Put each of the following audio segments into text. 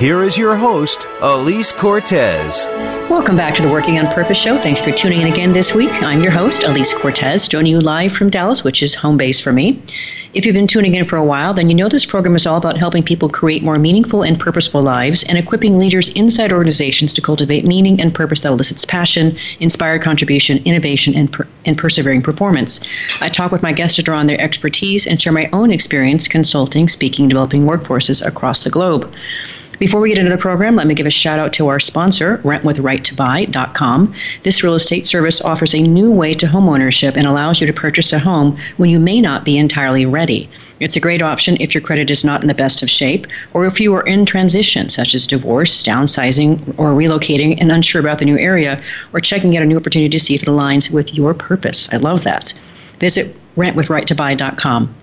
here is your host, Elise Cortez. Welcome back to the Working on Purpose show. Thanks for tuning in again this week. I'm your host, Elise Cortez, joining you live from Dallas, which is home base for me. If you've been tuning in for a while, then you know this program is all about helping people create more meaningful and purposeful lives and equipping leaders inside organizations to cultivate meaning and purpose that elicits passion, inspired contribution, innovation, and, per- and persevering performance. I talk with my guests to draw on their expertise and share my own experience consulting, speaking, developing workforces across the globe. Before we get into the program, let me give a shout out to our sponsor, rentwithrighttobuy.com. This real estate service offers a new way to homeownership and allows you to purchase a home when you may not be entirely ready. It's a great option if your credit is not in the best of shape or if you are in transition, such as divorce, downsizing, or relocating and unsure about the new area, or checking out a new opportunity to see if it aligns with your purpose. I love that. Visit rentwithrighttobuy.com.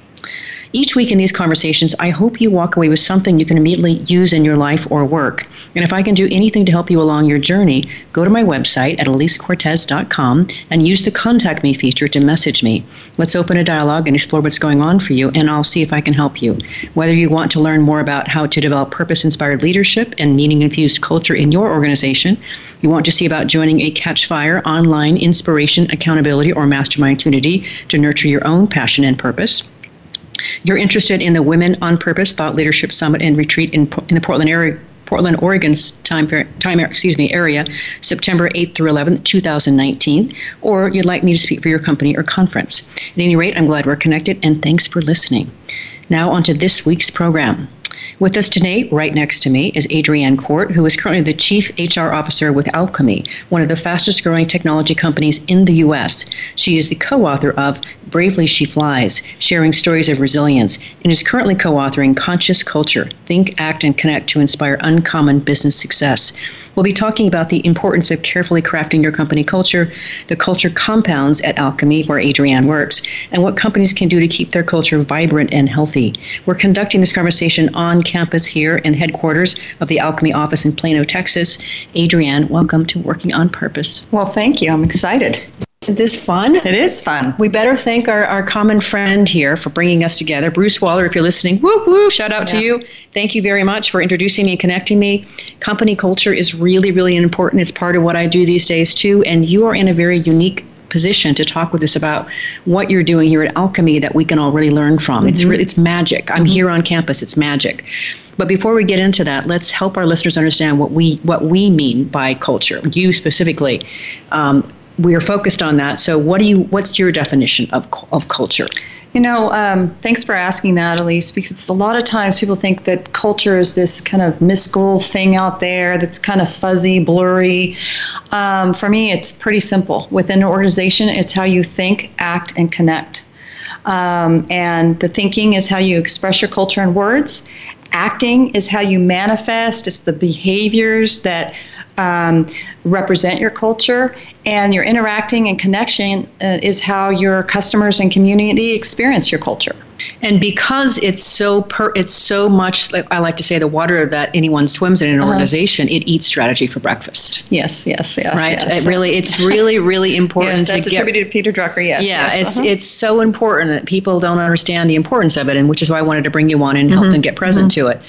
Each week in these conversations, I hope you walk away with something you can immediately use in your life or work. And if I can do anything to help you along your journey, go to my website at elisecortez.com and use the contact me feature to message me. Let's open a dialogue and explore what's going on for you, and I'll see if I can help you. Whether you want to learn more about how to develop purpose inspired leadership and meaning infused culture in your organization, you want to see about joining a Catch Fire online inspiration, accountability, or mastermind community to nurture your own passion and purpose you're interested in the Women on Purpose Thought Leadership Summit and Retreat in, in the Portland area. Portland, Oregon's time, time excuse me, area, September 8th through 11th, 2019, or you'd like me to speak for your company or conference. At any rate, I'm glad we're connected and thanks for listening. Now, on to this week's program. With us today, right next to me, is Adrienne Court, who is currently the Chief HR Officer with Alkami, one of the fastest growing technology companies in the U.S. She is the co author of Bravely She Flies, sharing stories of resilience, and is currently co authoring Conscious Culture Think, Act, and Connect to Inspire Uncommon Business Success. We'll be talking about the importance of carefully crafting your company culture, the culture compounds at Alkami, where Adrienne works, and what companies can do to keep their culture vibrant and healthy. We're conducting this conversation on campus here in headquarters of the Alkami office in Plano, Texas. Adrienne, welcome to Working on Purpose. Well, thank you. I'm excited. Isn't this fun? It is fun. We better thank our, our common friend here for bringing us together. Bruce Waller, if you're listening, woo woo, shout out yeah. to you. Thank you very much for introducing me and connecting me. Company culture is really, really important. It's part of what I do these days too. And you are in a very unique position to talk with us about what you're doing here at Alkami that we can all really learn from. Mm-hmm. It's re- it's magic. I'm mm-hmm. here on campus. It's magic. But before we get into that, let's help our listeners understand what we what we mean by culture. You specifically, um, we are focused on that. So, what do you? What's your definition of of culture? You know, um, thanks for asking that, Elise, because a lot of times people think that culture is this kind of mystical thing out there that's kind of fuzzy, blurry. Um, for me, it's pretty simple. Within an organization, it's how you think, act, and connect. Um, and the thinking is how you express your culture in words. Acting is how you manifest. It's the behaviors that um, represent your culture, and your interacting and connection uh, is how your customers and community experience your culture. And because it's so per, it's so much like I like to say the water that anyone swims in an uh-huh. organization, it eats strategy for breakfast. Yes, yes, yes. Right. Yes. It really, it's really, really important yes, that's to get. attributed to Peter Drucker. Yes. Yeah, yes, it's uh-huh. it's so important that people don't understand the importance of it, and which is why I wanted to bring you on and help mm-hmm. them get present mm-hmm. to it.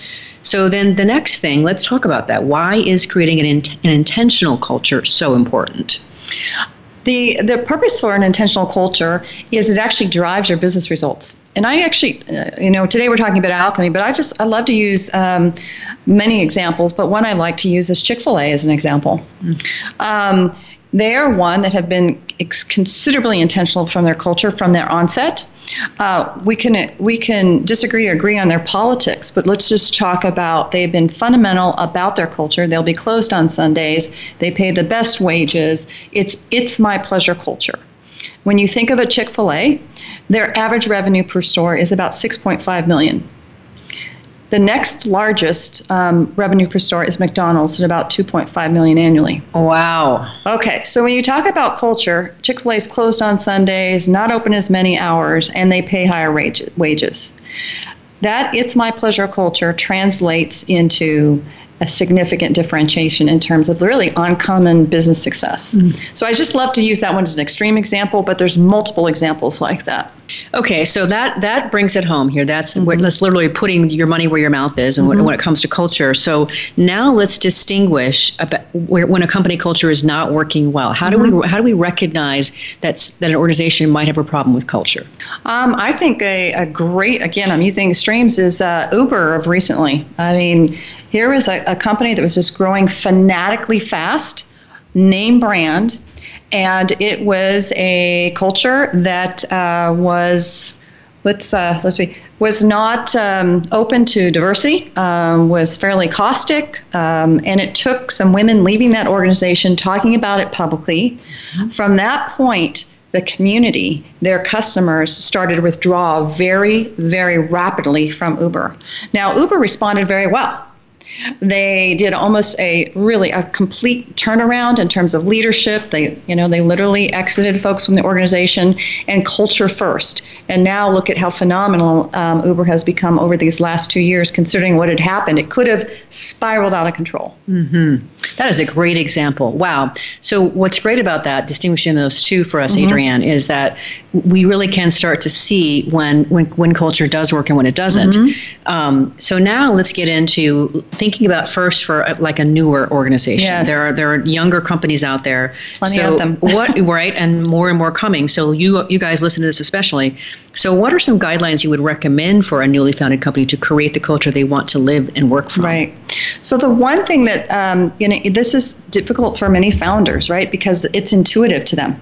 So then the next thing, let's talk about that. Why is creating an, in, an intentional culture so important? The, the purpose for an intentional culture is it actually drives your business results. And I actually, uh, you know, today we're talking about Alkami, but I just, I love to use um, many examples, but one I like to use is Chick fil A as an example. Mm-hmm. Um, they are one that have been ex- considerably intentional from their culture from their onset. Uh, we can we can disagree or agree on their politics, but let's just talk about they've been fundamental about their culture. They'll be closed on Sundays. They pay the best wages. It's it's my pleasure culture. When you think of a Chick Fil A, their average revenue per store is about 6.5 million. The next largest um, revenue per store is McDonald's at about 2.5 million annually. Wow. Okay, so when you talk about culture, Chick Fil A is closed on Sundays, not open as many hours, and they pay higher wages. That it's my pleasure culture translates into a significant differentiation in terms of really uncommon business success. Mm. So I just love to use that one as an extreme example, but there's multiple examples like that. Okay, so that that brings it home here. That's mm-hmm. that's literally putting your money where your mouth is, and mm-hmm. when, when, it comes to culture. So now let's distinguish about where, when a company culture is not working well. How do mm-hmm. we how do we recognize that's that an organization might have a problem with culture? Um, I think a, a great again I'm using extremes is uh, Uber of recently. I mean, here was a, a company that was just growing fanatically fast, name brand and it was a culture that uh, was let's uh, let's see was not um, open to diversity, um, was fairly caustic, um, and it took some women leaving that organization talking about it publicly. Mm-hmm. From that point, the community, their customers, started to withdraw very, very rapidly from Uber. Now, Uber responded very well. They did almost a really a complete turnaround in terms of leadership. They, you know, they literally exited folks from the organization and culture first. And now look at how phenomenal um, Uber has become over these last two years, considering what had happened. It could have spiraled out of control. Mm-hmm. That is a great example. Wow. So what's great about that, distinguishing those two for us, mm-hmm. Adrienne, is that we really can start to see when when, when culture does work and when it doesn't. Mm-hmm. Um, so now let's get into thinking about first for a, uh, like a newer organization. Yes. There are there are younger companies out there. Plenty so of them. what right and more and more coming. So you you guys listen to this especially. So what are some guidelines you would recommend for a newly founded company to create the culture they want to live and work from? Right. So the one thing that um, you know this is difficult for many founders, right? Because it's intuitive to them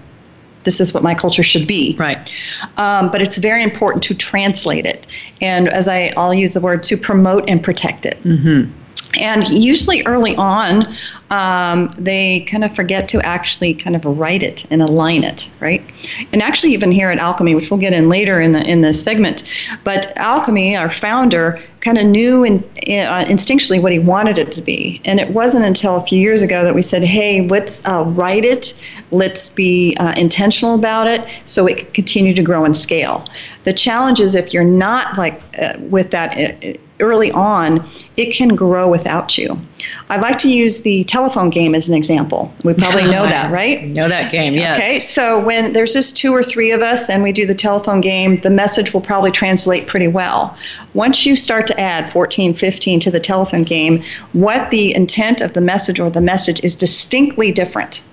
this is what my culture should be. Right. Um, but it's very important to translate it. And as I, I'll use the word to promote and protect it. Mm-hmm. And usually early on, um, they kind of forget to actually kind of write it and align it, right? And actually, even here at Alkami, which we'll get in later in the in this segment, but Alkami, our founder, kind of knew in, uh, instinctually what he wanted it to be, and it wasn't until a few years ago that we said, "Hey, let's uh, write it, let's be uh, intentional about it, so it can continue to grow and scale." The challenge is if you're not like uh, with that uh, early on, it can grow without you. I'd like to use the telephone game as an example. We probably know that, right? Know that game, yes. Okay, so when there's just two or three of us and we do the telephone game, the message will probably translate pretty well. Once you start to add 14, 15 to the telephone game, what the intent of the message or the message is distinctly different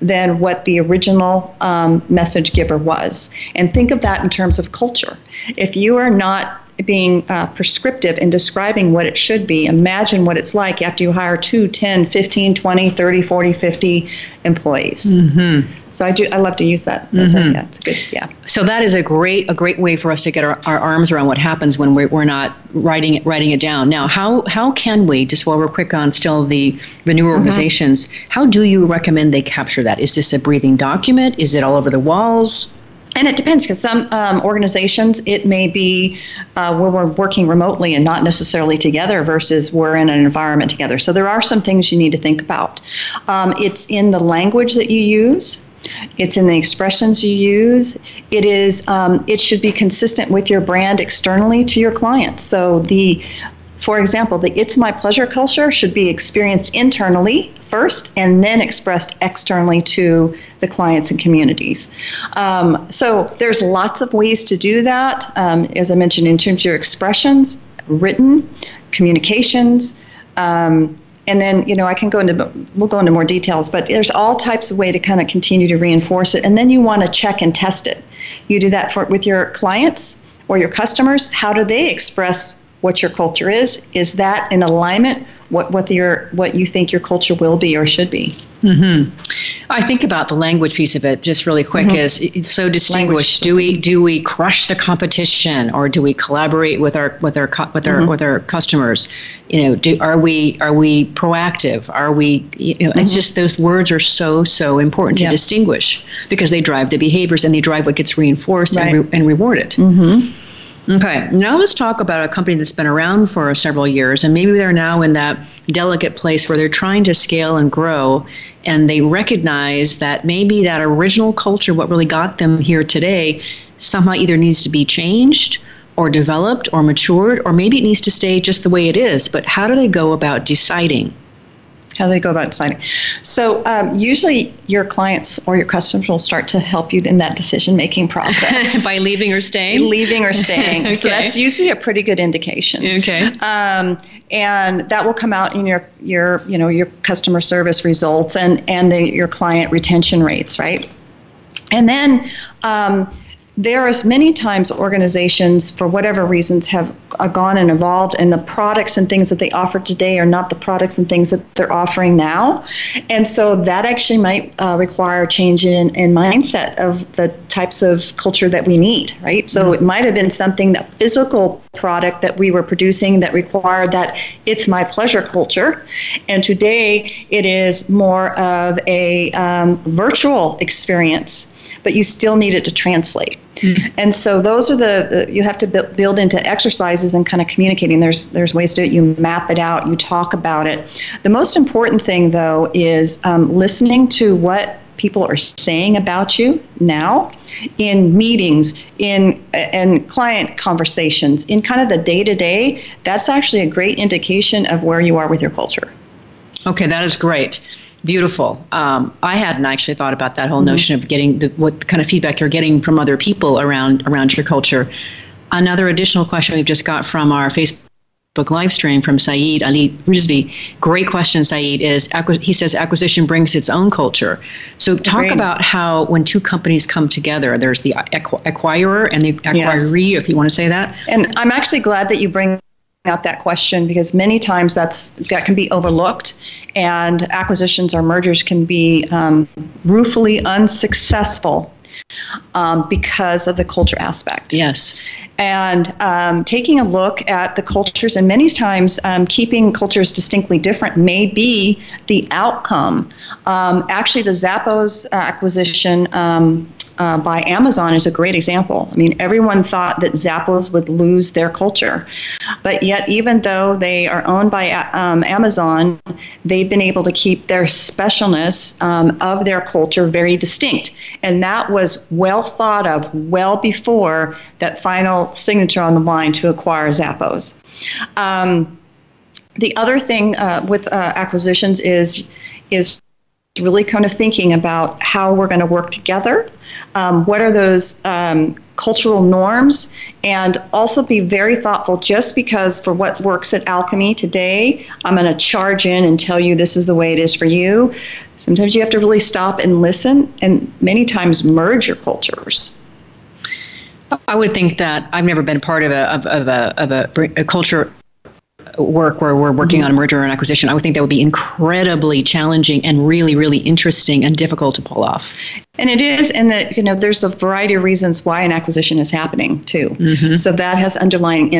than what the original um, message giver was. And think of that in terms of culture. If you are not being uh, prescriptive in describing what it should be. Imagine what it's like after you hire 2, 10, 15, 20, 30, 40, 50 employees. Mm-hmm. So I do. I love to use that. That's mm-hmm. a, yeah, it's good. Yeah. So that is a great a great way for us to get our, our arms around what happens when we're, we're not writing it writing it down. Now, how how can we just while we're quick on still the the newer mm-hmm. organizations? How do you recommend they capture that? Is this a breathing document? Is it all over the walls? And it depends because some um, organizations, it may be uh, where we're working remotely and not necessarily together versus we're in an environment together. So there are some things you need to think about. Um, it's in the language that you use. It's in the expressions you use. It is. Um, it should be consistent with your brand externally to your clients. So the for example, the It's My Pleasure culture should be experienced internally first and then expressed externally to the clients and communities. Um, so there's lots of ways to do that. Um, as I mentioned, in terms of your expressions, written, communications, um, and then you know I can go into we'll go into more details, but there's all types of way to kind of continue to reinforce it, and then you want to check and test it. You do that for with your clients or your customers. How do they express what your culture is. Is that in alignment what what your what you think your culture will be or should be? Mm-hmm. I think about the language piece of it just really quick. Mm-hmm. Is it's so distinguished? Do we do we crush the competition or do we collaborate with our with our with our mm-hmm. with our customers? You know, do, are we are we proactive? Are we? You know, it's mm-hmm. just those words are so so important to distinguish because they drive the behaviors and they drive what gets reinforced right. and, re- and rewarded. Okay, now let's talk about a company that's been around for several years, and maybe they're now in that delicate place where they're trying to scale and grow, and they recognize that maybe that original culture, what really got them here today, somehow either needs to be changed or developed or matured, or maybe it needs to stay just the way it is. But how do they go about deciding? How they go about deciding. So um, usually your clients or your customers will start to help you in that decision making process by leaving or staying. Leaving or staying. okay. So that's usually a pretty good indication. Okay. Um, and that will come out in your your you know your customer service results and and the, your client retention rates, right? And then. Um, there is many times organizations for whatever reasons have uh, gone and evolved and the products and things that they offer today are not the products and things that they're offering now. And so that actually might uh, require a change in, in mindset of the types of culture that we need right? So mm-hmm. it might have been something that physical product that we were producing that required that it's my pleasure culture. And today it is more of a um, virtual experience but you still need it to translate. Mm-hmm. And so those are the, you have to build into exercises and kind of communicating. There's there's ways to do it. You map it out. You talk about it. The most important thing though is um, listening to what people are saying about you now in meetings in and client conversations in kind of the day to day that's actually a great indication of where you are with your culture okay that is great Beautiful. Um, I hadn't actually thought about that whole mm-hmm. notion of getting the, what kind of feedback you're getting from other people around around your culture. Another additional question we've just got from our Facebook live stream from Saeed Ali Rizvi. Great question, Saeed. Is he says acquisition brings its own culture. So talk Great. about how when two companies come together, there's the acquirer and the acquiree, yes. if you want to say that. And I'm actually glad that you bring out that question because many times that's that can be overlooked and acquisitions or mergers can be um, ruefully unsuccessful um, because of the culture aspect. Yes. And um, taking a look at the cultures, and many times um, keeping cultures distinctly different may be the outcome. Um, actually, the Zappos acquisition um, uh, by Amazon is a great example. I mean, everyone thought that Zappos would lose their culture, but yet, even though they are owned by um, Amazon, they've been able to keep their specialness um, of their culture very distinct. And that was well thought of well before that final signature on the line to acquire Zappos. Um, the other thing uh, with uh, acquisitions is is really kind of thinking about how we're going to work together. Um, what are those um, cultural norms? And also be very thoughtful just because for what works at Alkami today, I'm going to charge in and tell you this is the way it is for you. Sometimes you have to really stop and listen and many times merge your cultures. I would think that I've never been part of a of, of a of a, a culture work where we're working on merger and acquisition, I would think that would be incredibly challenging and really, really interesting and difficult to pull off. And it is, and that you know, there's a variety of reasons why an acquisition is happening too. Mm-hmm. So that has underlying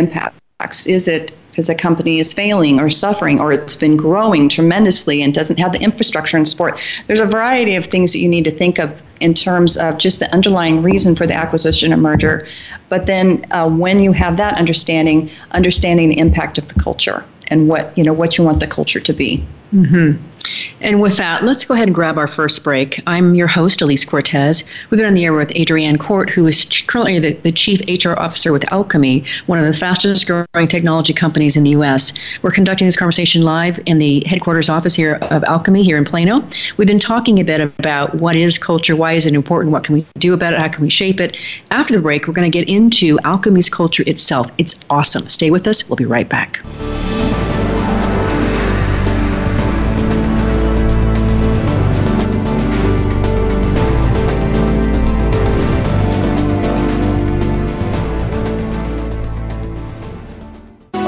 Is it because a company is failing or suffering or it's been growing tremendously and doesn't have the infrastructure and support? There's a variety of things that you need to think of in terms of just the underlying reason for the acquisition or merger. But then uh, when you have that understanding, understanding the impact of the culture and what you know what you want the culture to be. Mm-hmm. And with that, let's go ahead and grab our first break. I'm your host, Elise Cortez. We've been on the air with Adrienne Court, who is currently the, the Chief HR Officer with Alkami, one of the fastest growing technology companies in the U.S. We're conducting this conversation live in the headquarters office here of Alkami here in Plano. We've been talking a bit about what is culture, why is it important, what can we do about it, how can we shape it. After the break, we're going to get into Alkami's culture itself. It's awesome. Stay with us. We'll be right back.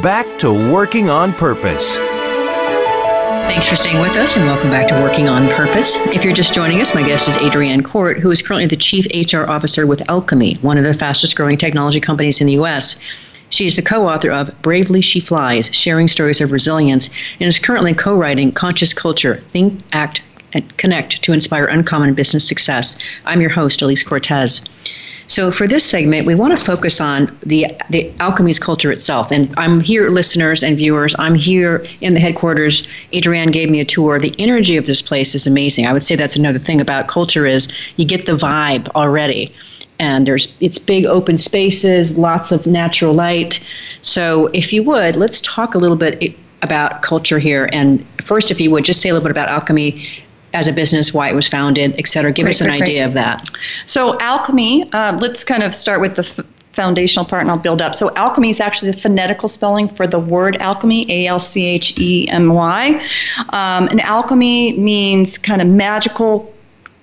back to Working on Purpose. Thanks for staying with us and welcome back to Working on Purpose. If you're just joining us, my guest is Adrienne Court, who is currently the Chief HR Officer with Alkami, one of the fastest growing technology companies in the U.S. She is the co author of Bravely She Flies Sharing Stories of Resilience and is currently co writing Conscious Culture Think, Act, and Connect to Inspire Uncommon Business Success. I'm your host, Elise Cortez. So for this segment, we want to focus on the the Alkami's culture itself. And I'm here, listeners and viewers. I'm here in the headquarters. Adrienne gave me a tour. The energy of this place is amazing. I would say that's another thing about culture is you get the vibe already and there's it's big open spaces, lots of natural light. So if you would, let's talk a little bit about culture here. And first, if you would, just say a little bit about Alkami as a business, why it was founded, et cetera. Give right, us an right, idea right. of that. So Alkami, uh, let's kind of start with the f- foundational part and I'll build up. So Alkami is actually the phonetical spelling for the word alchemy, A-L-C-H-E-M-Y. Um, and alchemy means kind of magical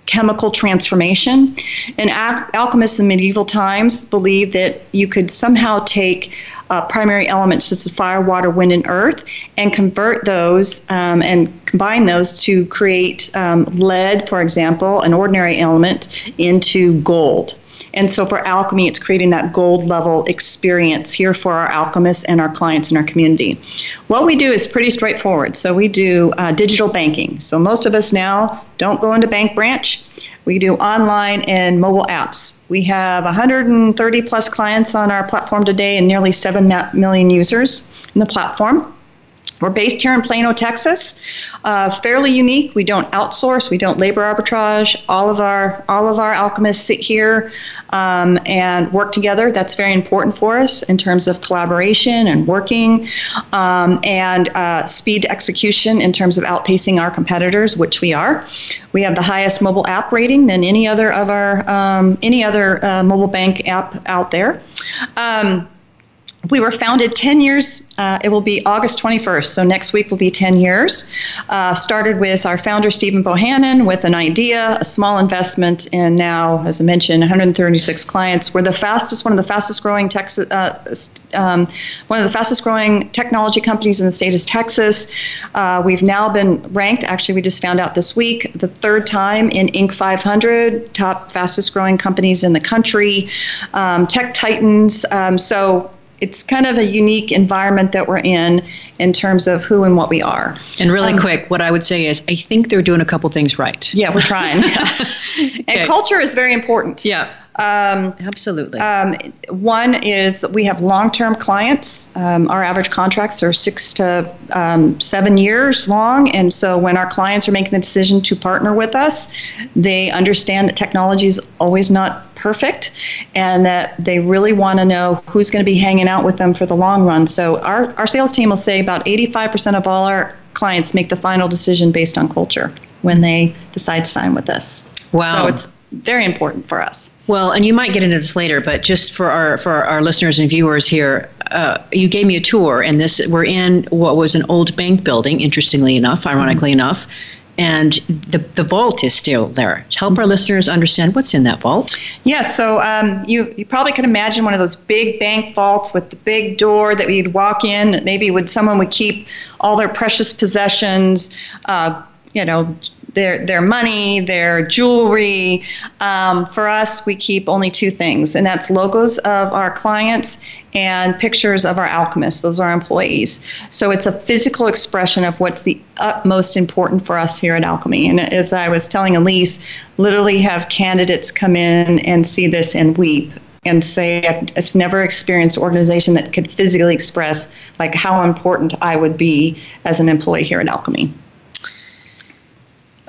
chemical transformation. And al- alchemists in medieval times believed that you could somehow take uh, primary elements such as fire, water, wind, and earth and convert those um, and combine those to create um, lead, for example, an ordinary element, into gold. And so for Alkami, it's creating that gold level experience here for our alchemists and our clients in our community. What we do is pretty straightforward. So we do uh, digital banking. So most of us now don't go into bank branch. We do online and mobile apps. We have 130 plus clients on our platform today and nearly 7 million users in the platform. We're based here in Plano, Texas. Uh, fairly unique. We don't outsource. We don't labor arbitrage. All of our all of our alchemists sit here um, and work together. That's very important for us in terms of collaboration and working, um, and uh, speed to execution in terms of outpacing our competitors, which we are. We have the highest mobile app rating than any other of our um, any other uh, mobile bank app out there. We were founded 10 years, uh, it will be August 21st, so next week will be 10 years. Uh, started with our founder, Stephen Bohannon, with an idea, a small investment, and now, as I mentioned, 136 clients. We're the fastest, one of the fastest growing Texas, uh, um, one of the fastest growing technology companies in the state is Texas. Uh, we've now been ranked, actually, we just found out this week, the third time in Inc. 500, top fastest growing companies in the country, um, Tech Titans. Um, so it's kind of a unique environment that we're in in terms of who and what we are. And really um, quick, what I would say is I think they're doing a couple things right. Yeah, we're trying. okay. And culture is very important. Yeah. Um, Absolutely. Um, one is we have long term clients. Um, our average contracts are six to um, seven years long. And so when our clients are making the decision to partner with us, they understand that technology is always not perfect and that they really want to know who's going to be hanging out with them for the long run. So our, our sales team will say about 85% of all our clients make the final decision based on culture when they decide to sign with us. Wow. So it's very important for us. Well, and you might get into this later, but just for our for our listeners and viewers here, uh, you gave me a tour, and this we're in what was an old bank building. Interestingly enough, ironically mm-hmm. enough, and the the vault is still there. Help our listeners understand what's in that vault. Yes, so um, you you probably could imagine one of those big bank vaults with the big door that you'd walk in. Maybe would someone would keep all their precious possessions. Uh, you know, their their money, their jewelry. Um, for us, we keep only two things, and that's logos of our clients and pictures of our alchemists. Those are employees. So it's a physical expression of what's the utmost important for us here at Alkami. And as I was telling Elise, literally have candidates come in and see this and weep and say I've, I've never experienced an organization that could physically express like how important I would be as an employee here at Alkami.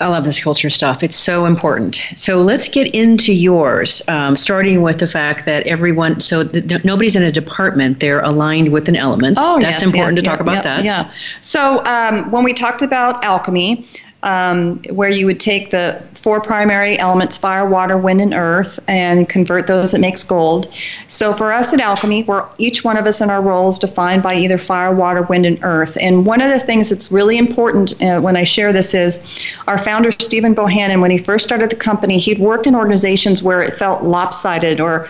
I love this culture stuff. It's so important. So let's get into yours, um, starting with the fact that everyone, so the, nobody's in a department, they're aligned with an element. Oh, That's yes, important yeah, to talk yeah, about yeah, that. Yeah. So um, when we talked about alchemy, um, where you would take the four primary elements fire, water, wind, and earth and convert those, it makes gold. So for us at Alkami, we're each one of us in our roles defined by either fire, water, wind, and earth. And one of the things that's really important uh, when I share this is our founder, Stephen Bohannon, when he first started the company, he'd worked in organizations where it felt lopsided or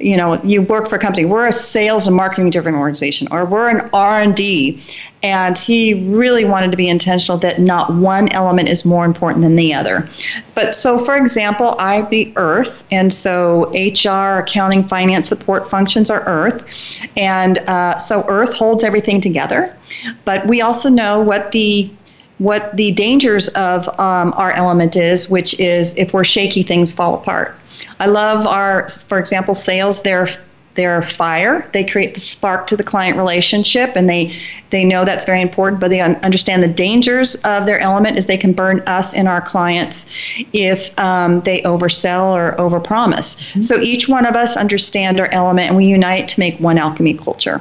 you know you work for a company. We're a sales and marketing driven organization or we're an r&d and he really wanted to be intentional that not one element is more important than the other. But so for example i be earth and so hr accounting finance support functions are earth. And uh, so earth holds everything together. But we also know what the what the dangers of um, our element is which is if we're shaky things fall apart I love our, for example, sales. They're they're fire. They create the spark to the client relationship, and they they know that's very important. But they un- understand the dangers of their element is they can burn us and our clients if um, they oversell or overpromise. Mm-hmm. So each one of us understand our element, and we unite to make one Alkami culture.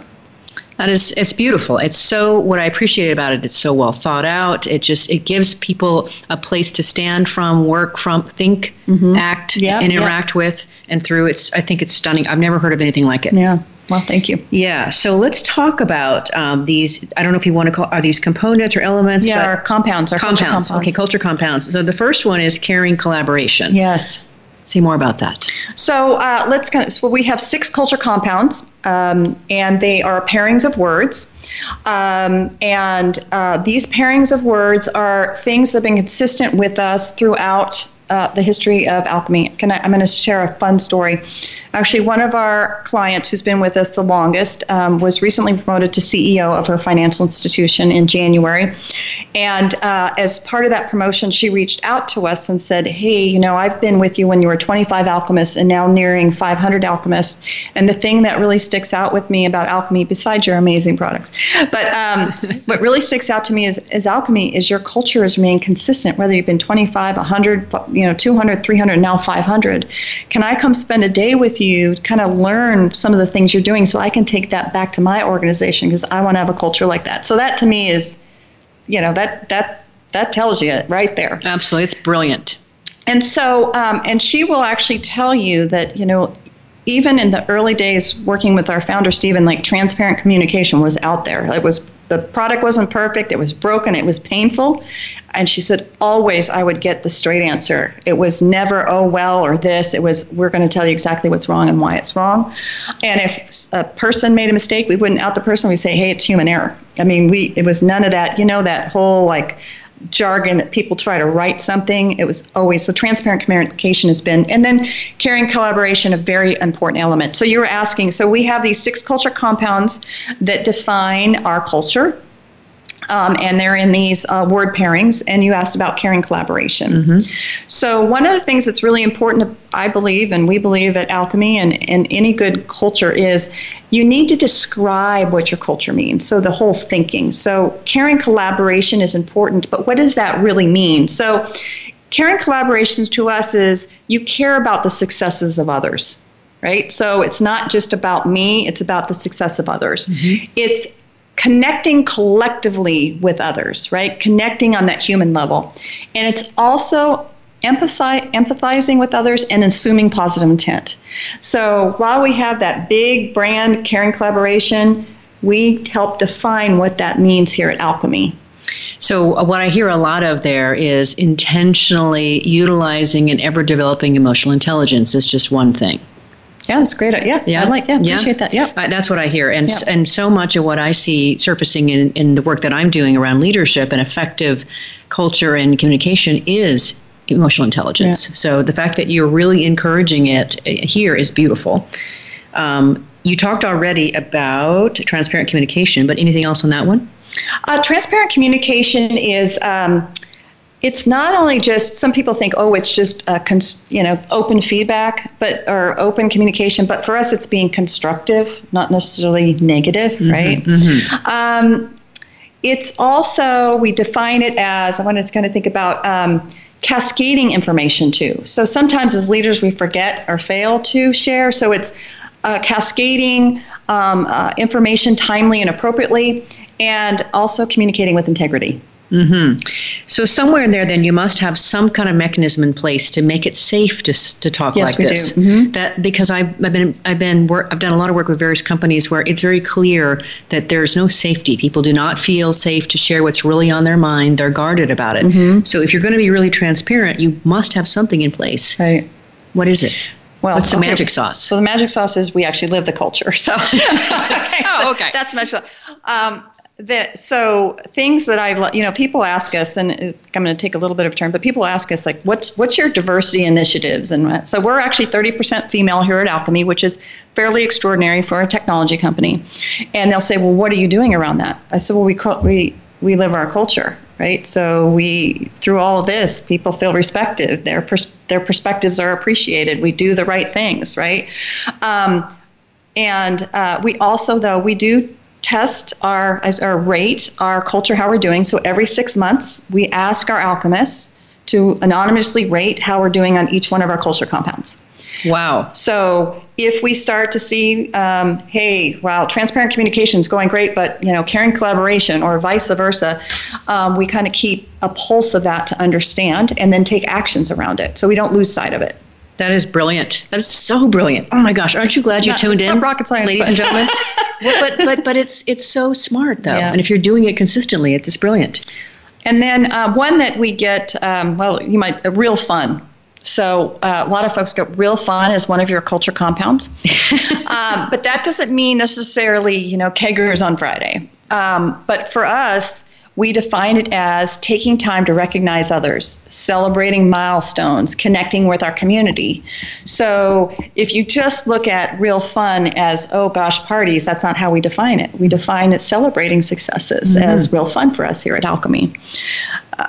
That is, it's beautiful. It's so what I appreciate about it. It's so well thought out. It just it gives people a place to stand from, work from, think, mm-hmm. act, yep, and interact yep. with, and through. It's I think it's stunning. I've never heard of anything like it. Yeah. Well, thank you. Yeah. So let's talk about um, these. I don't know if you want to call are these components or elements. Yeah, our compounds. Our compounds. compounds. Okay, culture compounds. So the first one is caring collaboration. Yes. Say more about that. So uh, let's kind of. So we have six culture compounds, um, and they are pairings of words. Um, and uh, these pairings of words are things that have been consistent with us throughout uh, the history of Alkami. Can I, I'm going to share a fun story. Actually, one of our clients who's been with us the longest um, was recently promoted to CEO of her financial institution in January. And uh, as part of that promotion, she reached out to us and said, Hey, you know, I've been with you when you were 25 alchemists and now nearing 500 alchemists. And the thing that really sticks out with me about Alkami, besides your amazing products, but um, what really sticks out to me is, is Alkami is your culture has remained consistent, whether you've been 25, 100, you know 200 300 now 500 can i come spend a day with you kind of learn some of the things you're doing so i can take that back to my organization because i want to have a culture like that. So that to me is you know that that that tells you right there. Absolutely. It's brilliant. And so um, and she will actually tell you that you know even in the early days working with our founder Stephen, like transparent communication was out there. It was the product wasn't perfect, it was broken, it was painful. And she said, always I would get the straight answer. It was never, oh, well, or this. It was, we're going to tell you exactly what's wrong and why it's wrong. And if a person made a mistake, we wouldn't out the person. We'd say, hey, it's human error. I mean, we, it was none of that, you know, that whole like, jargon that people try to write something. It was always so transparent communication has been, and then caring collaboration a very important element. So you were asking, so we have these six culture compounds that define our culture. Um, and they're in these uh, word pairings. And you asked about caring collaboration. Mm-hmm. So, one of the things that's really important, I believe, and we believe at Alkami and, and any good culture is you need to describe what your culture means. So, the whole thinking. So, caring collaboration is important, but what does that really mean? So, caring collaboration to us is you care about the successes of others right? So it's not just about me, it's about the success of others. Mm-hmm. It's connecting collectively with others, right? Connecting on that human level. And it's also empathize, empathizing with others and assuming positive intent. So while we have that big brand caring collaboration, we help define what that means here at Alkami. So, uh, what I hear a lot of there is intentionally utilizing and ever developing emotional intelligence is just one thing. Yeah, that's great. Yeah, yeah, I like. Yeah, appreciate yeah. that. Yeah, uh, that's what I hear, and yeah. and so much of what I see surfacing in in the work that I'm doing around leadership and effective culture and communication is emotional intelligence. Yeah. So the fact that you're really encouraging it uh, here is beautiful. Um, you talked already about transparent communication, but anything else on that one? Uh, transparent communication is. Um, it's not only just some people think oh it's just a cons- you know open feedback but or open communication but for us it's being constructive not necessarily negative mm-hmm, right mm-hmm. Um, it's also we define it as i wanted to kind of think about um, cascading information too. So sometimes as leaders we forget or fail to share. So it's uh, cascading um, uh, information timely and appropriately, and also communicating with integrity. Mm-hmm. So somewhere in there, then you must have some kind of mechanism in place to make it safe to, to talk yes, like we this. Do. Mm-hmm. That because I've, I've been I've been work, I've done a lot of work with various companies where it's very clear that there's no safety. People do not feel safe to share what's really on their mind. They're guarded about it. Mm-hmm. So if you're going to be really transparent, you must have something in place. Right. What is it? Well, What's the okay. magic sauce? So the magic sauce is we actually live the culture. So okay, Oh, so okay. that's magic. sauce. Um, that so things that I you know people ask us and uh, I'm going to take a little bit of a turn, but people ask us like what's what's your diversity initiatives and so we're actually 30% female here at Alkami, which is fairly extraordinary for a technology company. And they'll say, well, what are you doing around that? I said, well, we we we live our culture, right? So we through all of this, people feel respected. Their pers- their perspectives are appreciated. We do the right things, right? Um, and uh, we also, though, we do test our, our rate, our culture, how we're doing. So every six months, we ask our alchemists to anonymously rate how we're doing on each one of our culture compounds. Wow. So if we start to see, um, hey, wow, transparent communication is going great, but you know, caring collaboration or vice versa, um, we kind of keep a pulse of that to understand and then take actions around it, so we don't lose sight of it. That is brilliant. That is so brilliant. Oh my gosh, aren't you glad you Not- tuned in, rocket science, ladies but- and gentlemen? but but but it's it's so smart though, Yeah. and if you're doing it consistently, it's just brilliant. And then uh, one that we get, um, well, you might, uh, real fun. So uh, a lot of folks get real fun as one of your culture compounds. um, but that doesn't mean necessarily, you know, keggers on Friday. Um, but for us, we define it as taking time to recognize others, celebrating milestones, connecting with our community. So if you just look at real fun as, oh gosh, parties, that's not how we define it. We define it celebrating successes as real fun for us here at Alkami. Uh,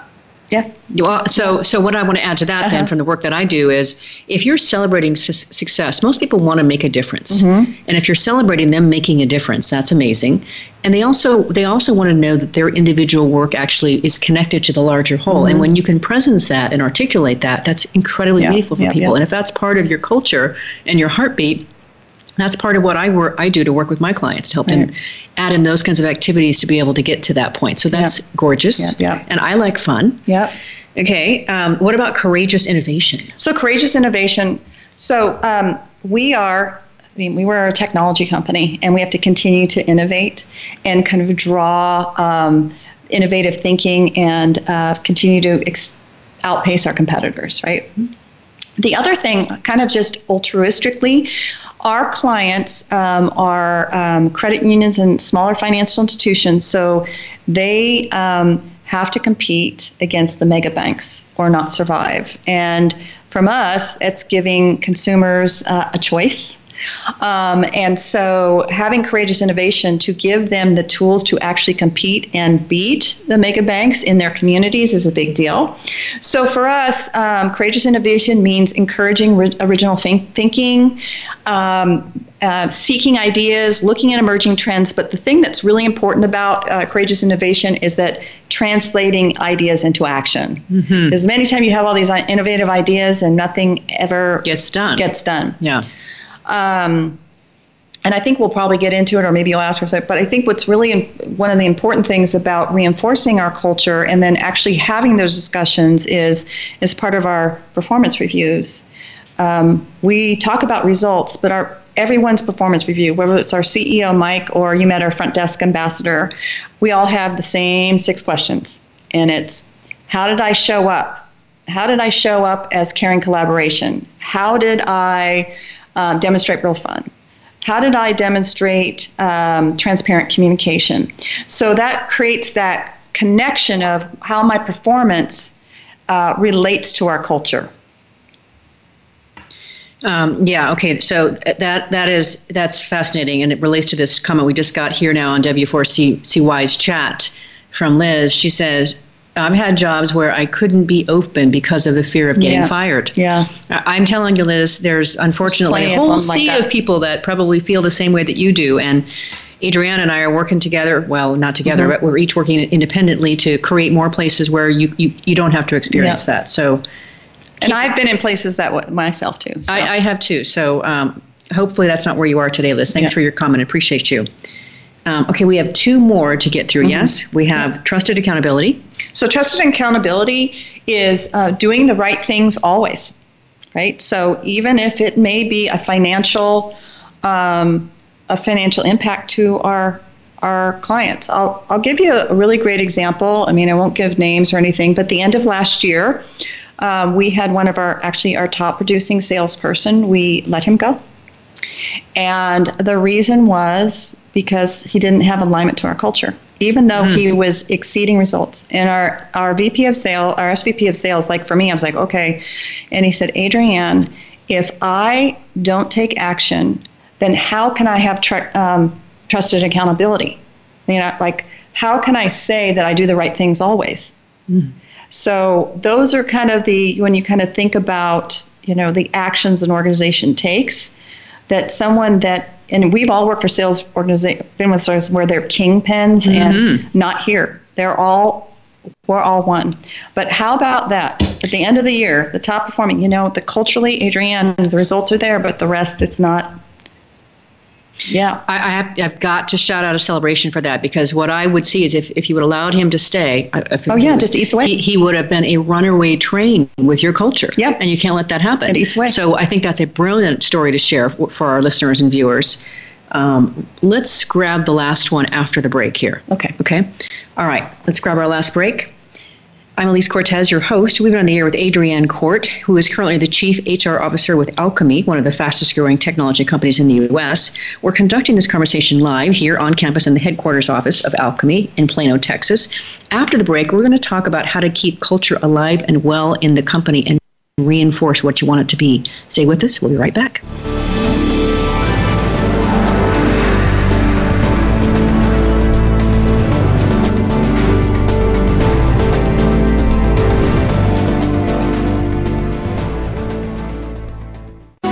yeah. Well, so so what I want to add to that then Uh-huh. from the work that I do is if you're celebrating su- success, most people want to make a difference, Mm-hmm. and if you're celebrating them making a difference, that's amazing. And they also they also want to know that their individual work actually is connected to the larger whole. And when you can presence that and articulate that, that's incredibly Mm-hmm. Yeah, meaningful for yeah, people. yeah. And if that's part of your culture and your heartbeat, that's part of what I work I do to work with my clients to help them add in those kinds of activities to be able to get to that point. So that's gorgeous. Yeah, yeah. And I like fun. Yeah. Okay. Um, what about courageous innovation? So courageous innovation. So um, we are. I mean, we were a technology company, and we have to continue to innovate and kind of draw um, innovative thinking and uh, continue to ex- outpace our competitors. Right. The other thing, kind of just altruistically, our clients um, are um, credit unions and smaller financial institutions, so they um, have to compete against the mega banks or not survive. And from us, it's giving consumers uh, a choice. Um, and so, having courageous innovation to give them the tools to actually compete and beat the mega banks in their communities is a big deal. So, for us, um, courageous innovation means encouraging ri- original think- thinking, um, uh, seeking ideas, looking at emerging trends. But the thing that's really important about uh, courageous innovation is that translating ideas into action. Because many times you have all these uh, innovative ideas and nothing ever Gets done. gets done. yeah. Um, and I think we'll probably get into it, or maybe you'll ask second. But I think what's really one of the important things about reinforcing our culture and then actually having those discussions is as part of our performance reviews. Um, we talk about results, but our everyone's performance review, whether it's our CEO Mike or you met our front desk ambassador, we all have the same six questions, and it's how did I show up? How did I show up as caring collaboration? How did I um, demonstrate real fun? How did I demonstrate um, transparent communication? So that creates that connection of how my performance uh, relates to our culture. Um, yeah. Okay. So that that is that's fascinating, and it relates to this comment we just got here now on W4CY's chat from Liz. She says, "I've had jobs where I couldn't be open because of the fear of getting Yeah. fired." Yeah. I- I'm telling you, Liz. There's unfortunately a whole like sea that. of people that probably feel the same way that you do, and Adrienne and I are working together. Well, not together, mm-hmm. but we're each working independently to create more places where you you, you don't have to experience yeah. that. So, and I've been in places that w- myself too. So. I, I, have too. So um, hopefully that's not where you are today, Liz. Thanks yeah. for your comment. Appreciate you. Um, okay, we have two more to get through. Mm-hmm. Yes, we have trusted accountability. So, trusted accountability is uh, doing the right things always, right? So, even if it may be a financial, um, a financial impact to our our clients. I'll, I'll give you a really great example. I mean, I won't give names or anything, but the end of last year, um, we had one of our, actually, our top producing salesperson, we let him go. And the reason was because he didn't have alignment to our culture, even though mm. he was exceeding results. And our, our VP of sales, our SVP of sales, like for me, I was like, okay. And he said, Adrienne, if I don't take action, then how can I have tr- um, trusted accountability? You know, like, how can I say that I do the right things always? Mm. So those are kind of the, when you kind of think about, you know, the actions an organization takes, that someone that and we've all worked for sales organizations, been with stores where they're kingpins mm-hmm. and not here. They're all we're all one. But how about that? At the end of the year, the top performing, you know, the culturally, Adrienne, the results are there, but the rest, it's not yeah, I, I, have. I've got to shout out a celebration for that because what I would see is if, if you would allowed him to stay. oh yeah, was, just eats away. He, he, would have been a runaway train with your culture. Yep. and you can't let that happen. It eats away. So I think that's a brilliant story to share for, for our listeners and viewers. Um, let's grab the last one after the break here. Okay. Okay. All right. Let's grab our last break. I'm Elise Cortes, your host. We've been on the air with Adrienne Court, who is currently the Chief HR Officer with Alkami, one of the fastest growing technology companies in the U.S. We're conducting this conversation live here on campus in the headquarters office of Alkami in Plano, Texas. After the break, we're going to talk about how to keep culture alive and well in the company and reinforce what you want it to be. Stay with us. We'll be right back.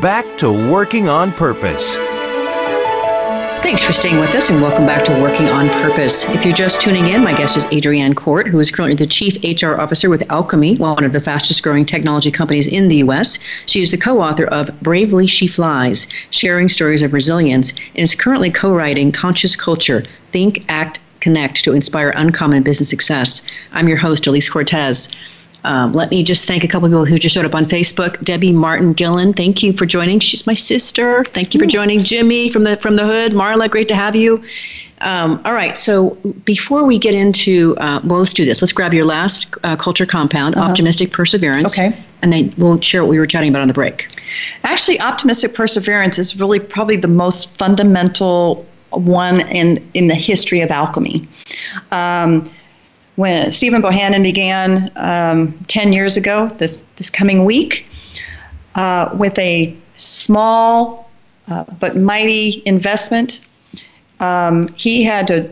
back to working on purpose. Thanks for staying with us and welcome back to Working on Purpose. If you're just tuning in, my guest is Adrienne Court, who is currently the Chief HR Officer with Alkami, one of the fastest growing technology companies in the U.S. She is the co author of Bravely She Flies Sharing Stories of Resilience and is currently co writing Conscious Culture Think, Act, Connect to Inspire Uncommon Business Success. I'm your host, Elise Cortes. Um, let me just thank a couple of people who just showed up on Facebook. Debbie Martin Gillen, thank you for joining. She's my sister. Thank you for joining. Jimmy from the from the hood. Marla, great to have you. Um, all right. So before we get into, uh, well, let's do this. Let's grab your last uh, culture compound, uh-huh. optimistic perseverance. Okay. And then we'll share what we were chatting about on the break. Actually, optimistic perseverance is really probably the most fundamental one in in the history of Alkami. Um, when Stephen Bohanon began um, 10 years ago, this, this coming week, uh, with a small uh, but mighty investment. Um, he had to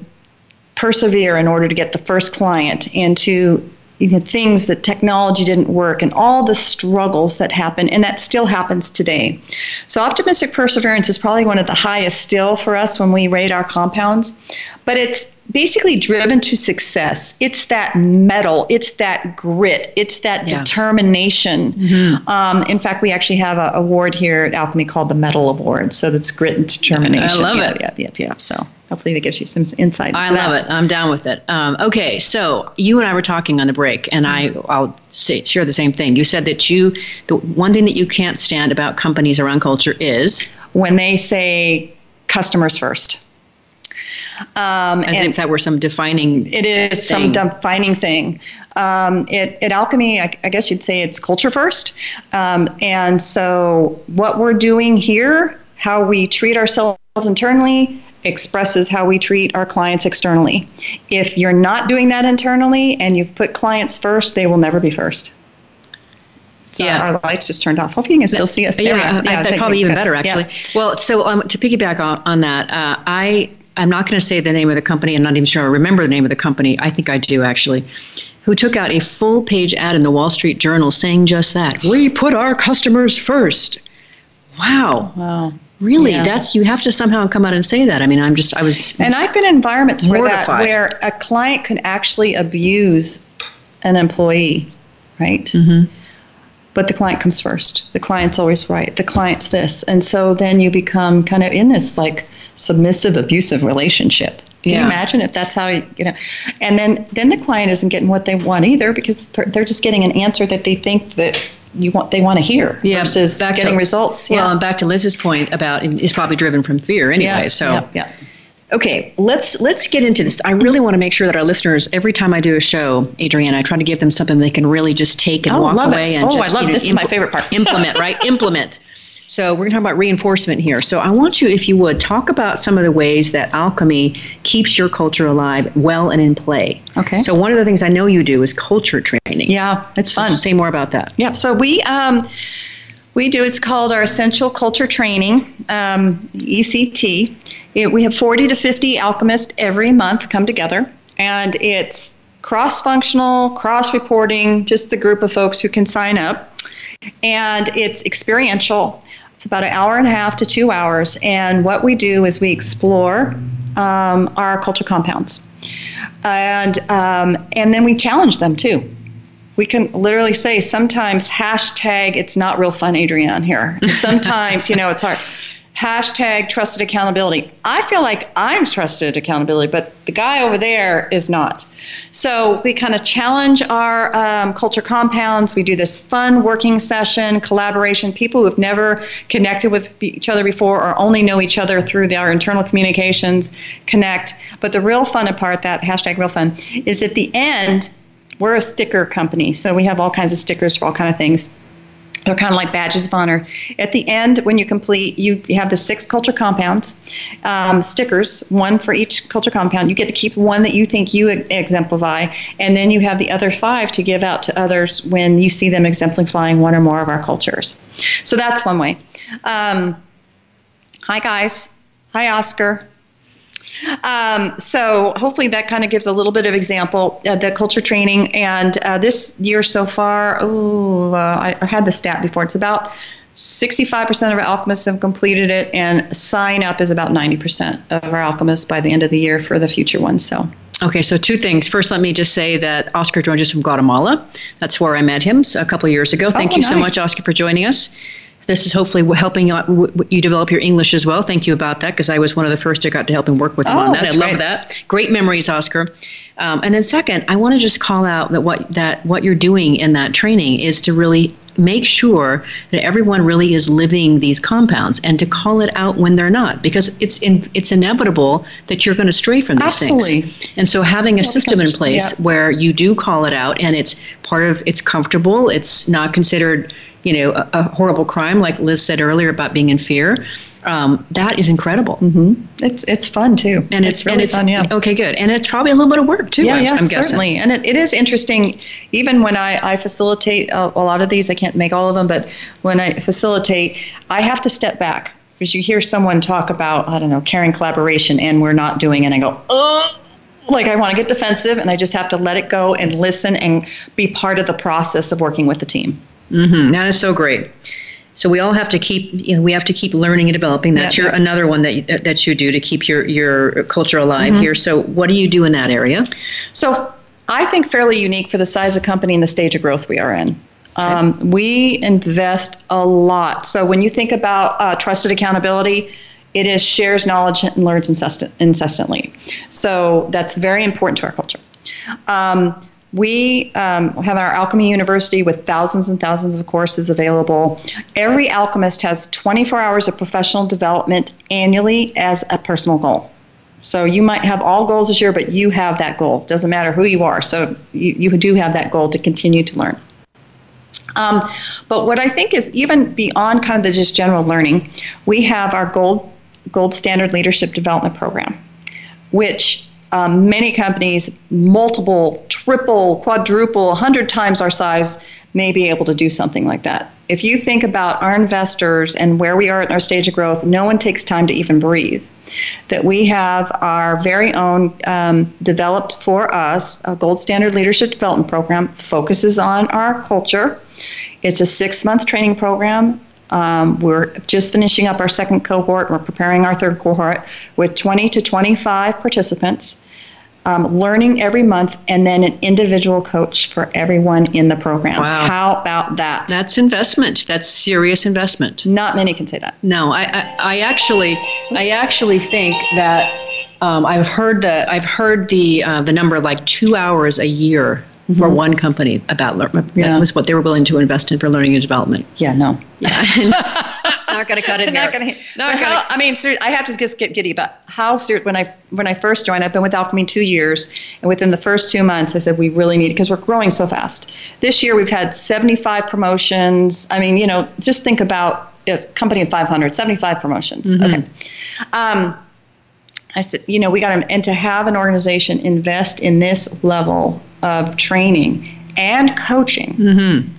persevere in order to get the first client and to you know, things that technology didn't work and all the struggles that happened and that still happens today so optimistic perseverance is probably one of the highest still for us when we rate our compounds but it's basically driven to success. It's that mettle, it's that grit, it's that yeah. determination. Mm-hmm. Um, in fact, we actually have an award here at Alkami called the Mettle Award. So that's grit and determination. I love yeah, it. Yeah, yeah, yeah. So hopefully that gives you some insight. I love that. it. I'm down with it. Um, okay, so you and I were talking on the break, and I I'll say, share the same thing. You said that you the one thing that you can't stand about companies around culture is when they say customers first. Um, As if that were some defining. It is thing. some defining thing. Um, it, at Alkami, I, I, guess you'd say it's culture first. Um, and so, what we're doing here, how we treat ourselves internally, expresses how we treat our clients externally. If you're not doing that internally and you've put clients first, they will never be first. So yeah. our lights just turned off. Hopefully you can still see us. Yeah, yeah, yeah that's probably even better actually. Yeah. Well, so um, to piggyback on, on that, uh, I I'm not going to say the name of the company. I'm not even sure I remember the name of the company. I think I do actually. Who took out a full page ad in the Wall Street Journal saying just that? We put our customers first. Wow. Wow. Really? Yeah. That's you have to somehow come out and say that. I mean, I'm just I was And I've been in environments where that where a client can actually abuse an employee, right? Mm-hmm. But the client comes first. The client's always right. The client's this. And so then you become kind of in this like submissive, abusive relationship. Can yeah. you imagine if that's how you know? And then then the client isn't getting what they want either because they're just getting an answer that they think that you want they want to hear yeah, versus back getting to, results. Yeah. Well, and back to Liz's point about is probably driven from fear anyway. Yeah, so yeah, yeah. Okay, let's let's get into this. I really want to make sure that our listeners, every time I do a show, Adrienne, I try to give them something they can really just take and oh, walk away it. and oh, just. I love you know, this. Impl- is my favorite part. implement, right? implement. So we're going to talk about reinforcement here. So I want you, if you would, talk about some of the ways that Alkami keeps your culture alive, well, and in play. Okay. So one of the things I know you do is culture training. Yeah, it's fun. So say more about that. Yeah. So we. Um, we do it's called our essential culture training um, ect it, we have 40 to 50 Alkamists every month come together and it's cross-functional cross-reporting just the group of folks who can sign up and it's experiential it's about an hour and a half to two hours. And what we do is we explore um, our culture compounds. And, um, and then we challenge them too. We can literally say sometimes hashtag it's not real fun, Adrienne, here. Sometimes, you know, it's hard hashtag trusted accountability. I feel like I'm trusted accountability, but the guy over there is not. So we kind of challenge our um, culture compounds. We do this fun working session, collaboration. People who've never connected with each other before or only know each other through our internal communications connect. But the real fun part, that hashtag real fun, is at the end, we're a sticker company. So we have all kinds of stickers for all kind of things they're kind of like badges of honor. At the end, when you complete, you, have the six culture compounds, um, stickers, one for each culture compound. You get to keep one that you think you exemplify, and then you have the other five to give out to others when you see them exemplifying one or more of our cultures. So that's one way. Um, hi, guys. Hi, Oscar. Um, so hopefully that kind of gives a little bit of example uh, the culture training. And uh, this year so far, oh, uh, I, I, had the stat before. It's about 65% of our Alkamists have completed it, and sign up is about 90% of our Alkamists by the end of the year for the future ones. So. Okay, so two things. First, let me just say that Oscar joined us from Guatemala. That's where I met him a couple years ago. Thank oh, you nice. so much, Oscar, for joining us. This is hopefully helping you develop your English as well. Thank you about that because I was one of the first I got to help him work with him oh, on that. I love great. that. Great memories, Oscar. Um, and then second, I want to just call out that what that what you're doing in that training is to really make sure that everyone really is living these compounds and to call it out when they're not because it's in, it's inevitable that you're going to stray from these Absolutely. things. And so having a system in place yeah. where you do call it out and it's part of it's comfortable, it's not considered you know, a, a horrible crime, like Liz said earlier about being in fear. Um, that is incredible. Mm-hmm. It's it's fun too, and it's, it's really and it's, fun. Yeah. Okay, good, and it's probably a little bit of work too. Yeah, I'm, yeah, I'm certainly. Guessing. And it, it is interesting. Even when I I facilitate a, a lot of these, I can't make all of them, but when I facilitate, I have to step back because you hear someone talk about I don't know caring collaboration, and we're not doing it. And I go, oh like I want to get defensive and I just have to let it go and listen and be part of the process of working with the team. Mm-hmm. That is so great. So we all have to keep you know, we have to keep learning and developing. That's your another one that you, that you do to keep your your culture alive mm-hmm. here. So what do you do in that area? So I think fairly unique for the size of company and the stage of growth we are in. Um, we invest a lot. So when you think about uh, trusted accountability, it is shares knowledge and learns incessantly. So that's very important to our culture. Um, We um, have our Alkami University with thousands and thousands of courses available. Every Alkamist has 24 hours of professional development annually as a personal goal. So you might have all goals this year, but you have that goal. Doesn't matter who you are. So you, you do have that goal to continue to learn. Um, but what I think is even beyond kind of the just general learning, we have our gold gold standard leadership development program, which um, many companies, multiple, triple, quadruple, 100 times our size, may be able to do something like that. If you think about our investors and where we are in our stage of growth, no one takes time to even breathe. That we have our very own um, developed for us a gold standard leadership development program focuses on our culture. It's a six month training program um, we're just finishing up our second cohort. We're preparing our third cohort with 20 to 25 participants, um, learning every month, and then an individual coach for everyone in the program. Wow. How about that? That's investment. That's serious investment. Not many can say that. No, I, I, I actually, I actually think that um, I've heard the, I've heard the, uh, the number like two hours a year for mm-hmm. one company about that yeah. was what they were willing to invest in for learning and development. Yeah, no. Yeah. not going to cut it. not going to. Not gonna, I mean, I have to just get giddy. But how serious? When I when I first joined, I've been with Alkami two years, and within the first two months, I said we really need because we're growing so fast. This year, we've had 75 promotions. I mean, you know, just think about a company of 500, 75 promotions. Mm-hmm. Okay. Um, I said, you know, we got to, and to have an organization invest in this level of training and coaching. Mm-hmm.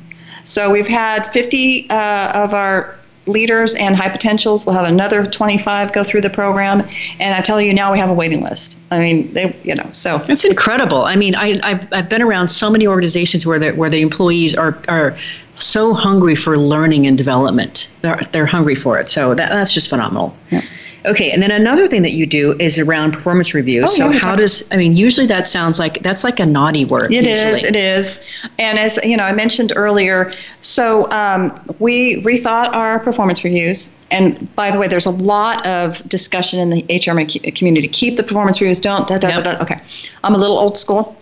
So we've had 50 uh, of our leaders and high potentials. We'll have another 25 go through the program, and I tell you now we have a waiting list. I mean, they, you know, so it's incredible. I mean, I, I've, I've been around so many organizations where the, where the employees are are so hungry for learning and development. They're, they're hungry for it. So that, that's just phenomenal. Yeah. Okay, and then another thing that you do is around performance reviews. Oh, so yeah, how does I mean usually that sounds like that's like a naughty word. It usually. is. It is. And as you know, I mentioned earlier, so um, we rethought our performance reviews. And by the way, there's a lot of discussion in the HR community. Keep the performance reviews. Don't. Da, da, yep. da, okay, I'm a little old school.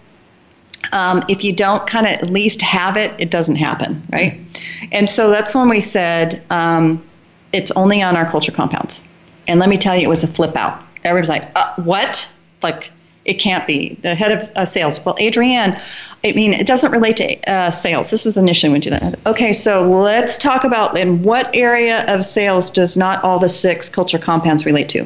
Um, if you don't kind of at least have it, it doesn't happen, right? And so that's when we said um, it's only on our culture compounds. And let me tell you, it was a flip out. Everybody's like, uh, what? Like, it can't be. The head of uh, sales. Well, Adrienne, I mean, it doesn't relate to uh, sales. This was initially when we did. Okay, so let's talk about in what area of sales does not all the six culture compounds relate to?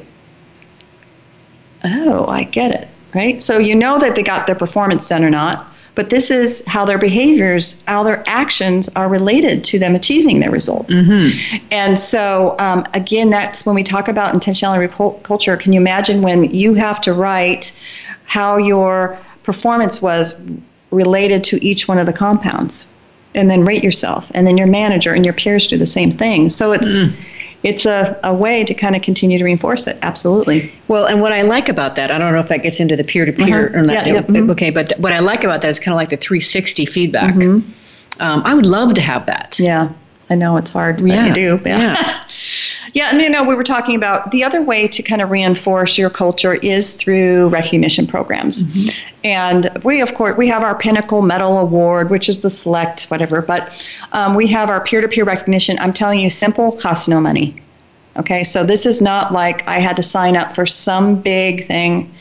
Oh, I get it. Right? So you know that they got their performance center not but this is how their behaviors, how their actions are related to them achieving their results. Mm-hmm. And so, um, again, that's when we talk about intentionality culture. Can you imagine when you have to write how your performance was related to each one of the compounds? And then rate yourself, and then your manager and your peers do the same thing. So it's mm it's a, a way to kind of continue to reinforce it. Absolutely. Well, and what I like about that, I don't know if that gets into the peer to peer or not. Yeah, yeah. Mm-hmm. Okay, but what I like about that is kind of like the 360 feedback. Mm-hmm. Um, I would love to have that. Yeah. I know it's hard, but yeah. you do. Yeah. Yeah. yeah, and you know, we were talking about the other way to kind of reinforce your culture is through recognition programs. Mm-hmm. And we, of course, we have our Pinnacle Mettle Award, which is the select whatever, but um, we have our peer-to-peer recognition. I'm telling you, simple, costs no money. Okay, so this is not like I had to sign up for some big thing.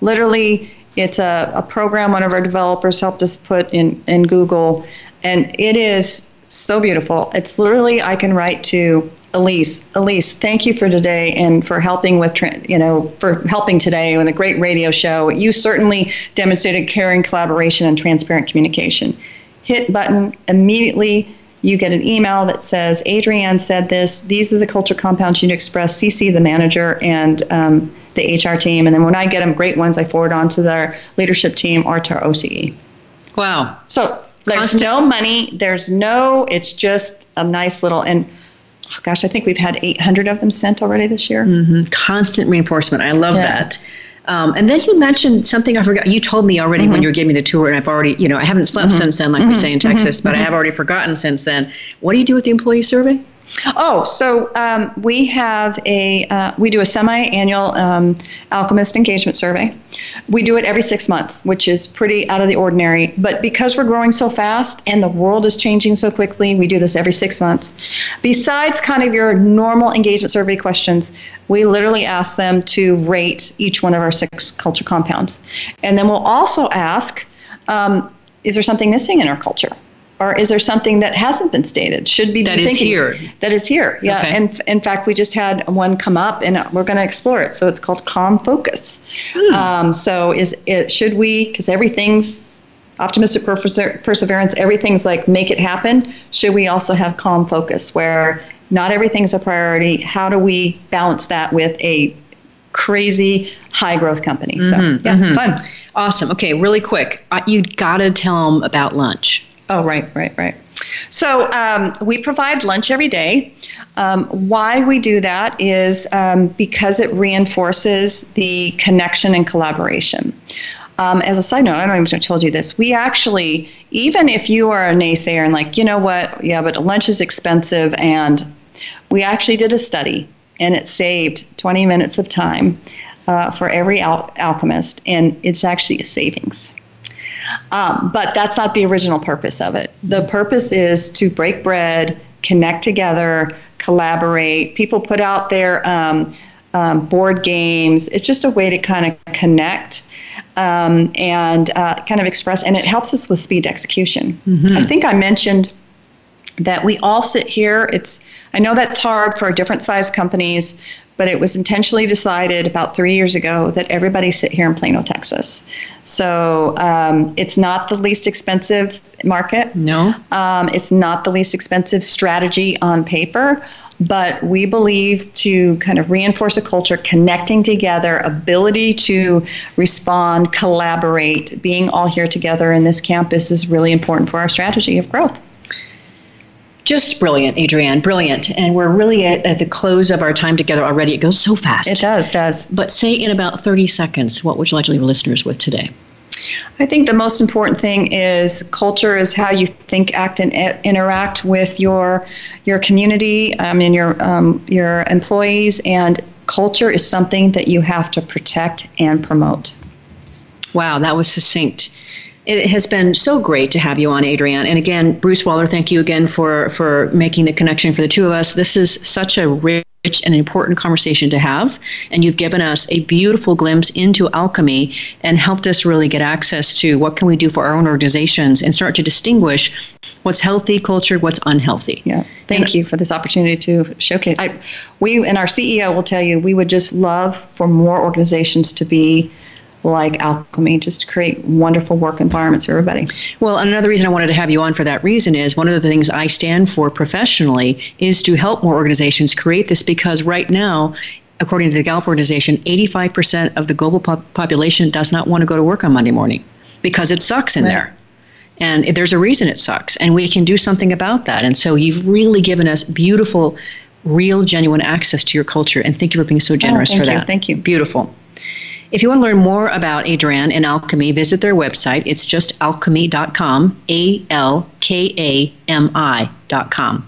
Literally, it's a, a program one of our developers helped us put in, in Google, and it is so beautiful. It's literally I can write to Elise. Elise, thank you for today and for helping with you know for helping today with a great radio show. You certainly demonstrated caring, collaboration, and transparent communication. Hit button immediately. You get an email that says Adrienne said this. These are the culture compounds you need to express. CC the manager and um, the HR team, and then when I get them, great ones, I forward on to their leadership team or to our OCE. Wow. So there's Constant. no money. There's no. It's just a nice little and. Oh gosh, I think we've had 800 of them sent already this year. Mm-hmm. Constant reinforcement. I love yeah. that. Um, and then you mentioned something I forgot. You told me already mm-hmm. when you were giving me the tour, and I've already, you know, I haven't slept mm-hmm. since then, like we say in mm-hmm. Texas, but I mm-hmm. have already forgotten since then. What do you do with the employee survey? Oh, so um, we have a uh, we do a semi-annual um, Alkamist engagement survey. We do it every six months, which is pretty out of the ordinary. But because we're growing so fast and the world is changing so quickly, we do this every six months. Besides, kind of your normal engagement survey questions, we literally ask them to rate each one of our six culture compounds, and then we'll also ask. Um, is there something missing in our culture? Or is there something that hasn't been stated? Should be that is here. That is here yeah. Okay. and in fact we just had one come up and we're going to explore it. So it's called calm focus. Hmm. um, so is it should we because everything's optimistic perseverance everything's like make it happen. Should we also have calm focus where not everything's a priority? How do we balance that with a crazy high growth company? So mm-hmm, yeah mm-hmm. fun. Awesome. Okay really quick uh, you got to tell them about lunch Oh, right, right, right. So um, we provide lunch every day. Um, why we do that is um, because it reinforces the connection and collaboration. Um, as a side note, I don't even have told you this. We actually, even if you are a naysayer and like, you know what, yeah, but lunch is expensive, and we actually did a study, and it saved 20 minutes of time uh, for every al- Alkamist, and it's actually a savings. Um, but that's not the original purpose of it. The purpose is to break bread, connect together, collaborate. People put out their um, um, board games. It's just a way to kind of connect um, and uh, kind of express, and it helps us with speed execution. Mm-hmm. I think I mentioned that we all sit here. It's I know that's hard for different size companies, but it was intentionally decided about three years ago that everybody sit here in Plano, Texas. So um, it's not the least expensive market. No. Um, it's not the least expensive strategy on paper. But we believe to kind of reinforce a culture, connecting together, ability to respond, collaborate, being all here together in this campus is really important for our strategy of growth. Just brilliant, Adrienne, brilliant. And we're really at, at, the close of our time together already. It goes so fast. It does, does. But say in about 30 seconds, what would you like to leave listeners with today? I think the most important thing is culture is how you think, act, and interact with your your community um, and your um, your employees. And culture is something that you have to protect and promote. Wow, that was succinct it has been so great to have you on, Adrienne. And again, Bruce Waller, thank you again for for making the connection for the two of us. This is such a rich and important conversation to have. And you've given us a beautiful glimpse into Alkami and helped us really get access to what can we do for our own organizations and start to distinguish what's healthy culture, what's unhealthy. Yeah. Thank and, you for this opportunity to showcase. I, we and our CEO will tell you we would just love for more organizations to be like Alkami just to create wonderful work environments for everybody. Well, another reason I wanted to have you on for that reason is one of the things I stand for professionally is to help more organizations create this because right now according to the Gallup organization, 85% of the global population does not want to go to work on Monday morning because it sucks in right. there. And there's a reason it sucks, and we can do something about that. And so you've really given us beautiful, real, genuine access to your culture. And thank you for being so generous oh, for that. You, thank you. Beautiful. If you want to learn more about Adrienne and Alkami, visit their website. It's just alkami.com, A L K A M I.com.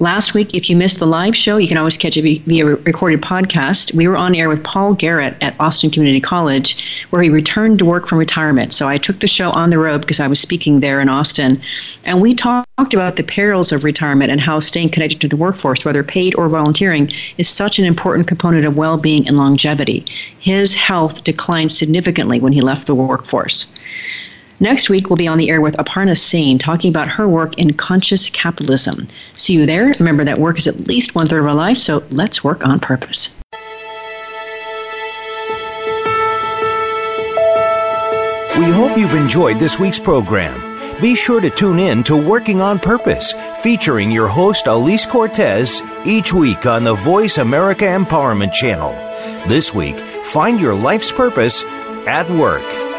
Last week, if you missed the live show, you can always catch it via recorded podcast. We were on air with Paul Garrett at Austin Community College, where he returned to work from retirement. So I took the show on the road because I was speaking there in Austin. And we talked about the perils of retirement and how staying connected to the workforce, whether paid or volunteering, is such an important component of well being and longevity. His health declined significantly when he left the workforce. Next week, we'll be on the air with Aparna Singh talking about her work in conscious capitalism. See you there. Remember that work is at least one third of our life, so let's work on purpose. We hope you've enjoyed this week's program. Be sure to tune in to Working on Purpose, featuring your host Elise Cortes each week on the Voice America Empowerment Channel. This week, find your life's purpose at work.